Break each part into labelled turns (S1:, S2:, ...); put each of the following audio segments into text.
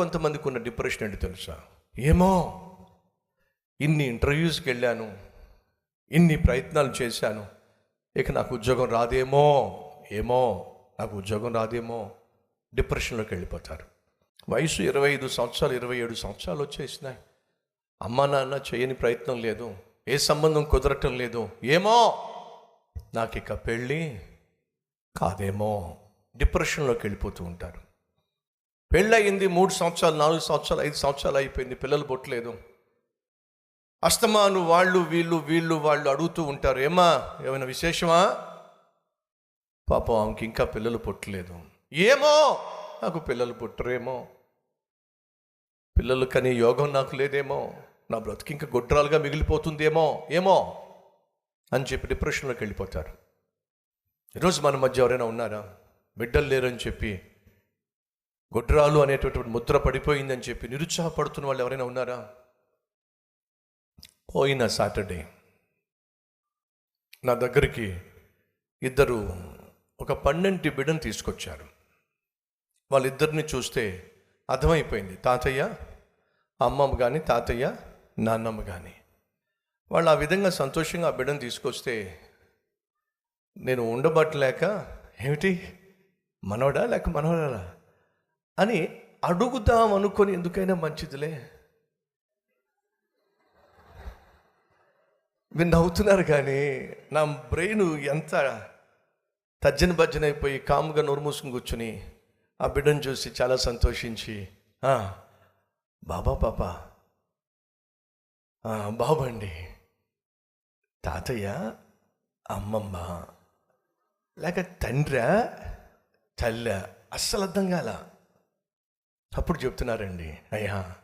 S1: కొంతమందికి ఉన్న డిప్రెషన్ ఏంటి తెలుసా? ఏమో ఇన్ని ఇంటర్వ్యూస్కి వెళ్ళాను ఇన్ని ప్రయత్నాలు చేశాను ఇక నాకు ఉద్యోగం రాదేమో ఏమో నాకు ఉద్యోగం రాదేమో డిప్రెషన్లోకి వెళ్ళిపోతారు. వయసు ఇరవై ఐదు సంవత్సరాలు ఇరవై ఏడు సంవత్సరాలు వచ్చేసినాయి. అమ్మ నాన్న చేయని ప్రయత్నం లేదు ఏ సంబంధం కుదరటం లేదు ఏమో నాకు ఇక పెళ్ళి కాదేమో డిప్రెషన్లోకి వెళ్ళిపోతూ ఉంటారు. పెళ్ళయింది మూడు సంవత్సరాలు నాలుగు సంవత్సరాలు ఐదు సంవత్సరాలు అయిపోయింది పిల్లలు పుట్టలేదు. అస్తమాను వాళ్ళు వీళ్ళు వీళ్ళు వాళ్ళు అడుగుతూ ఉంటారు ఏమా ఏమైనా విశేషమా? పాపం ఆమెకి ఇంకా పిల్లలు పుట్టలేదు. ఏమో నాకు పిల్లలు పుట్టరేమో. పిల్లలు కనీ యోగం నాకు లేదేమో. నా బ్రతికి ఇంకా గుడ్రాలుగా మిగిలిపోతుందేమో. ఏమో? అని చెప్పి డిప్రెషన్లోకి వెళ్ళిపోతారు. ఈరోజు మన మధ్య ఎవరైనా ఉన్నారా? బిడ్డలు లేరని చెప్పి గొడ్రాలు అనేటటువంటి ముద్ర పడిపోయిందని చెప్పి నిరుత్సాహపడుతున్న వాళ్ళు ఎవరైనా ఉన్నారా? పోయిన సాటర్డే నా దగ్గరికి ఇద్దరు ఒక పన్నెంటి బిడ్డను తీసుకొచ్చారు. వాళ్ళిద్దరిని చూస్తే అర్థమైపోయింది. తాతయ్య అమ్మమ్మ కానీ తాతయ్య నాన్నమ్మ కానీ వాళ్ళు ఆ విధంగా సంతోషంగా ఆ బిడ్డను తీసుకొస్తే నేను ఉండబట్టలేక ఏమిటి? మనవడా లేక మనవడా అని అడుగుదాం అనుకొని ఎందుకైనా మంచిదిలే. మీరు నవ్వుతున్నారు కానీ నా బ్రెయిన్ ఎంత తర్జన భర్జన అయిపోయి కాముగా నోరు మూసుకుని కూర్చుని ఆ బిడ్డను చూసి చాలా సంతోషించి బాబా పాప బాబండి తాతయ్య అమ్మమ్మ లేక తండ్రా తల్ల అస్సలు అర్థం కాల. అప్పుడు చెప్తున్నారండి అయ్యా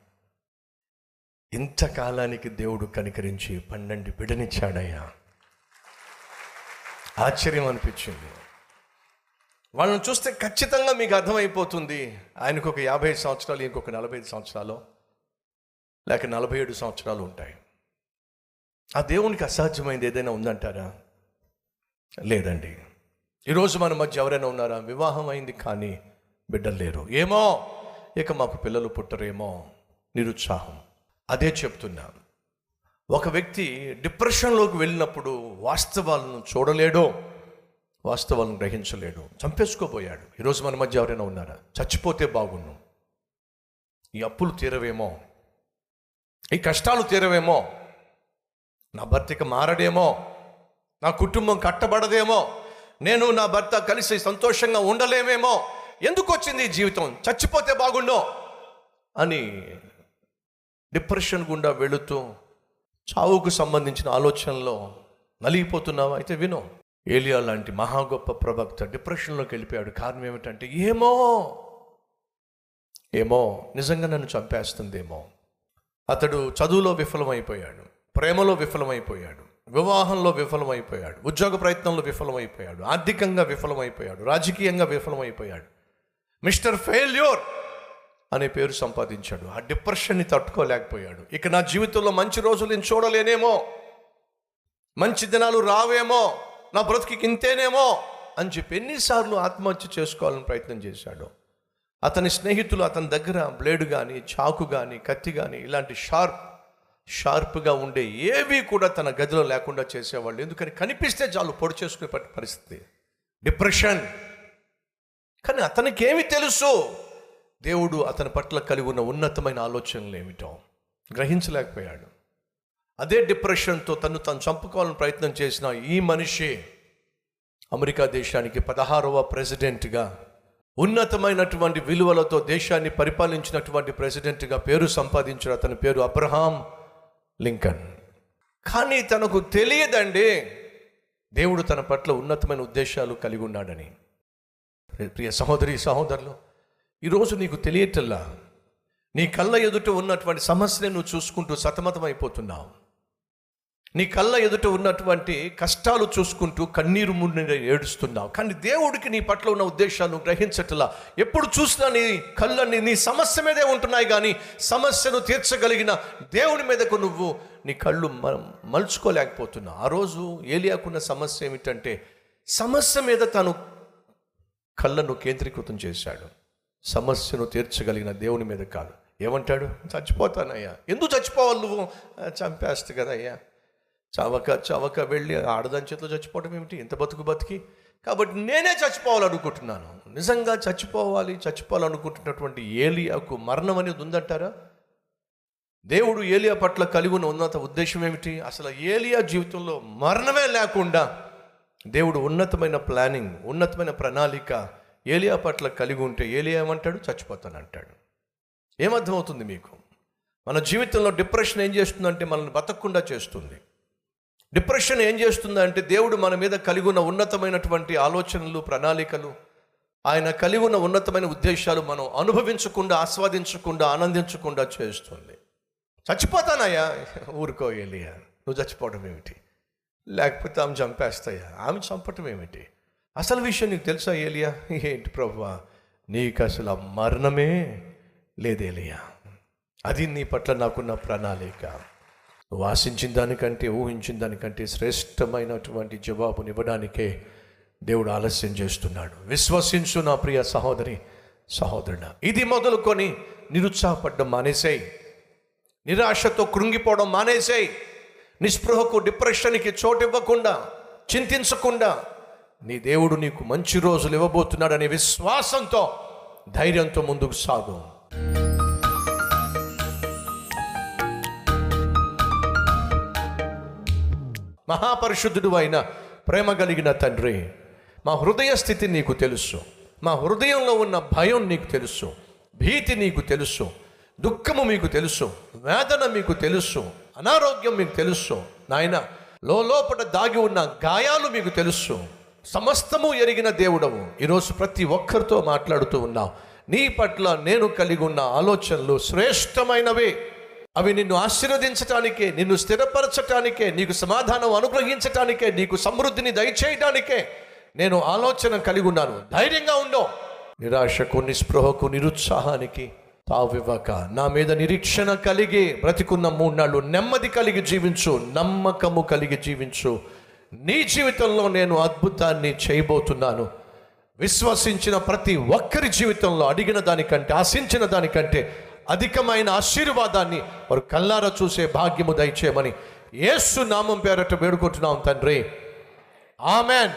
S1: ఇంతకాలానికి దేవుడు కనికరించి పన్నెండు బిడనిచ్చాడయ్యా. ఆశ్చర్యం అనిపించింది. వాళ్ళని చూస్తే ఖచ్చితంగా మీకు అర్థమైపోతుంది. ఆయనకు ఒక యాభై సంవత్సరాలు ఇంకొక నలభై ఐదు సంవత్సరాలు లేక నలభై ఏడు సంవత్సరాలు ఉంటాయి. ఆ దేవునికి అసాధ్యమైంది ఏదైనా ఉందంటారా? లేదండి. ఈరోజు మన మధ్య ఎవరైనా ఉన్నారా? వివాహం అయింది కానీ బిడ్డలు లేరు. ఏమో ఇక మాకు పిల్లలు పుట్టరేమో నిరుత్సాహం. అదే చెప్తున్నా. ఒక వ్యక్తి డిప్రెషన్లోకి వెళ్ళినప్పుడు వాస్తవాలను చూడలేడో వాస్తవాలను గ్రహించలేడు చంపేసుకోబోయాడు. ఈరోజు మన మధ్య ఎవరైనా ఉన్నారా? చచ్చిపోతే బాగుండు. ఈ అప్పులు తీరవేమో? ఈ కష్టాలు తీరవేమో? నా భర్తకి మారడేమో? నా కుటుంబం కట్టబడదేమో? నేను నా భర్త కలిసి సంతోషంగా ఉండలేమేమో? ఎందుకు వచ్చింది ఈ జీవితం? చచ్చిపోతే బాగుండో అని డిప్రెషన్ గుండా వెళుతూ చావుకు సంబంధించిన ఆలోచనలో నలిగిపోతున్నావా? అయితే విను. ఏలియా లాంటి మహా గొప్ప ప్రవక్త డిప్రెషన్లోకి వెళ్ళిపోయాడు. కారణం ఏమిటంటే ఏమో? ఏమో? నిజంగా నన్ను చంపేస్తుందేమో? అతడు చదువులో విఫలమైపోయాడు ప్రేమలో విఫలమైపోయాడు వివాహంలో విఫలమైపోయాడు ఉద్యోగ ప్రయత్నంలో విఫలమైపోయాడు ఆర్థికంగా విఫలమైపోయాడు రాజకీయంగా విఫలమైపోయాడు. మిస్టర్ ఫెయిల్యూర్ అనే పేరు సంపాదించాడు. ఆ డిప్రెషన్ని తట్టుకోలేకపోయాడు. ఇక నా జీవితంలో మంచి రోజులు నేను చూడలేనేమో మంచి దినాలు రావేమో నా బ్రతికి ఇంతేనేమో అని చెప్పి ఎన్నిసార్లు ఆత్మహత్య చేసుకోవాలని ప్రయత్నం చేశాడు. అతని స్నేహితులు అతని దగ్గర బ్లేడ్ కానీ చాకు కానీ కత్తి కానీ ఇలాంటి షార్ప్ షార్ప్గా ఉండే ఏవి కూడా తన గదిలో లేకుండా చేసేవాళ్ళు. ఎందుకని? కనిపిస్తే చాలు పొడి చేసుకునే పరిస్థితి. డిప్రెషన్. కానీ అతనికి ఏమి తెలుసు? దేవుడు అతని పట్ల కలిగి ఉన్న ఉన్నతమైన ఆలోచనలు ఏమిటో గ్రహించలేకపోయాడు. అదే డిప్రెషన్తో తను తను చంపుకోవాలని ప్రయత్నం చేసిన ఈ మనిషి అమెరికా దేశానికి పదహారవ ప్రెసిడెంట్గా ఉన్నతమైనటువంటి విలువలతో దేశాన్ని పరిపాలించినటువంటి ప్రెసిడెంట్గా పేరు సంపాదించిన అతని పేరు అబ్రహాం లింకన్. కానీ తనకు తెలియదండి దేవుడు తన పట్ల ఉన్నతమైన ఉద్దేశాలు కలిగి ఉన్నాడని. ప్రియ సహోదరి సహోదరులు ఈరోజు నీకు తెలియటల్లా నీ కళ్ళ ఎదుట ఉన్నటువంటి సమస్యని నువ్వు చూసుకుంటూ సతమతమైపోతున్నావు. నీ కళ్ళ ఎదుట ఉన్నటువంటి కష్టాలు చూసుకుంటూ కన్నీరు ముండి ఏడుస్తున్నావు. కానీ దేవుడికి నీ పట్ల ఉన్న ఉద్దేశాలను గ్రహించట్లా. ఎప్పుడు చూసినా నీ కళ్ళని నీ సమస్య మీదే ఉంటున్నాయి కానీ సమస్యను తీర్చగలిగిన దేవుని మీదకు నువ్వు నీ కళ్ళు మ- మలుచుకోలేకపోతున్నావు. ఆ రోజు ఏలియాకున్న సమస్య ఏమిటంటే సమస్య మీద తను కళ్ళను కేంద్రీకృతం చేశాడు. సమస్యను తీర్చగలిగిన దేవుని మీద కాదు. ఏమంటాడు? చచ్చిపోతానయ్యా. ఎందుకు చచ్చిపోవాలి నువ్వు? చంపేస్తా కదా అయ్యా చవక చవక వెళ్ళి ఆడదాని చేతిలో చచ్చిపోవడం ఏమిటి? ఇంత బతుకు బతికి. కాబట్టి నేనే చచ్చిపోవాలనుకుంటున్నాను. నిజంగా చచ్చిపోవాలి చచ్చిపోవాలనుకుంటున్నటువంటి ఏలియాకు మరణం అనేది ఉందంటారా? దేవుడు ఏలియా పట్ల కలిగి ఉన్న ఉన్నత ఉద్దేశం ఏమిటి? అసలు ఏలియా జీవితంలో మరణమే లేకుండా దేవుడు ఉన్నతమైన ప్లానింగ్ ఉన్నతమైన ప్రణాళిక ఏలియా పట్ల కలిగి ఉంటే ఏలియా ఏమంటాడు? చచ్చిపోతానంటాడు ఏమర్థమవుతుంది మీకు? మన జీవితంలో డిప్రెషన్ ఏం చేస్తుందంటే మనల్ని బతకకుండా చేస్తుంది. డిప్రెషన్ ఏం చేస్తుందంటే దేవుడు మన మీద కలిగి ఉన్న ఉన్నతమైనటువంటి ఆలోచనలు ప్రణాళికలు ఆయన కలిగి ఉన్న ఉన్నతమైన ఉద్దేశాలు మనం అనుభవించకుండా ఆస్వాదించకుండా ఆనందించకుండా చేస్తుంది. చచ్చిపోతానయ్యా ఊరుకో ఏలియా నువ్వు చచ్చిపోవడం ఏమిటి? లేకపోతే ఆమె చంపేస్తాయా? ఆమె చంపటం ఏమిటి? అసలు విషయం నీకు తెలుసా ఏలియా? ఏంటి ప్రభువా? నీకు అసలు ఆ మరణమే లేదేలియా అది నీ పట్ల నాకున్న ప్రణాళిక. నువ్వు ఆశించిన దానికంటే ఊహించిన దానికంటే శ్రేష్టమైనటువంటి జవాబునివ్వడానికే దేవుడు ఆలస్యం చేస్తున్నాడు. విశ్వసించు నా ప్రియ సహోదరి సహోదరుడా. ఇది మొదలుకొని నిరుత్సాహపడ్డం మానేసేయి. నిరాశతో కృంగిపోవడం మానేసేయి. నిస్పృహకు డిప్రెషన్కి చోటు ఇవ్వకుండా చింతించకుండా నీ దేవుడు నీకు మంచి రోజులు ఇవ్వబోతున్నాడనే విశ్వాసంతో ధైర్యంతో ముందుకు సాగు. మహాపరిశుద్ధుడు అయిన ప్రేమ కలిగిన తండ్రి మా హృదయ స్థితి నీకు తెలుసు. మా హృదయంలో ఉన్న భయం నీకు తెలుసు. భీతి నీకు తెలుసు. దుఃఖము మీకు తెలుసు. వేదన మీకు తెలుసు. అనారోగ్యం మీకు తెలుసు. నాయన లోపల దాగి ఉన్న గాయాలు మీకు తెలుసు. సమస్తము ఎరిగిన దేవుడవు. ఈరోజు ప్రతి ఒక్కరితో మాట్లాడుతూ ఉన్నావు. నీ పట్ల నేను కలిగి ఉన్న ఆలోచనలు శ్రేష్టమైనవే. అవి నిన్ను ఆశీర్వదించటానికే నిన్ను స్థిరపరచటానికే నీకు సమాధానం అనుగ్రహించటానికే నీకు సమృద్ధిని దయచేయటానికే నేను ఆలోచన కలిగి ఉన్నాను. ధైర్యంగా ఉండవు నిరాశకు నిస్పృహకు నిరుత్సాహానికి తావివ్వక. నా మీద నిరీక్షణ కలిగి బ్రతికున్న మూడు నాళ్ళు నెమ్మది కలిగి జీవించు నమ్మకము కలిగి జీవించు. నీ జీవితంలో నేను అద్భుతాన్ని చేయబోతున్నాను. విశ్వసించిన ప్రతి ఒక్కరి జీవితంలో అడిగిన దానికంటే ఆశించిన దానికంటే అధికమైన ఆశీర్వాదాన్ని వారు కల్లారా చూసే భాగ్యము దయచేయమని ఏసు నామం పేరట వేడుకుంటున్నాం తండ్రి. ఆమెన్.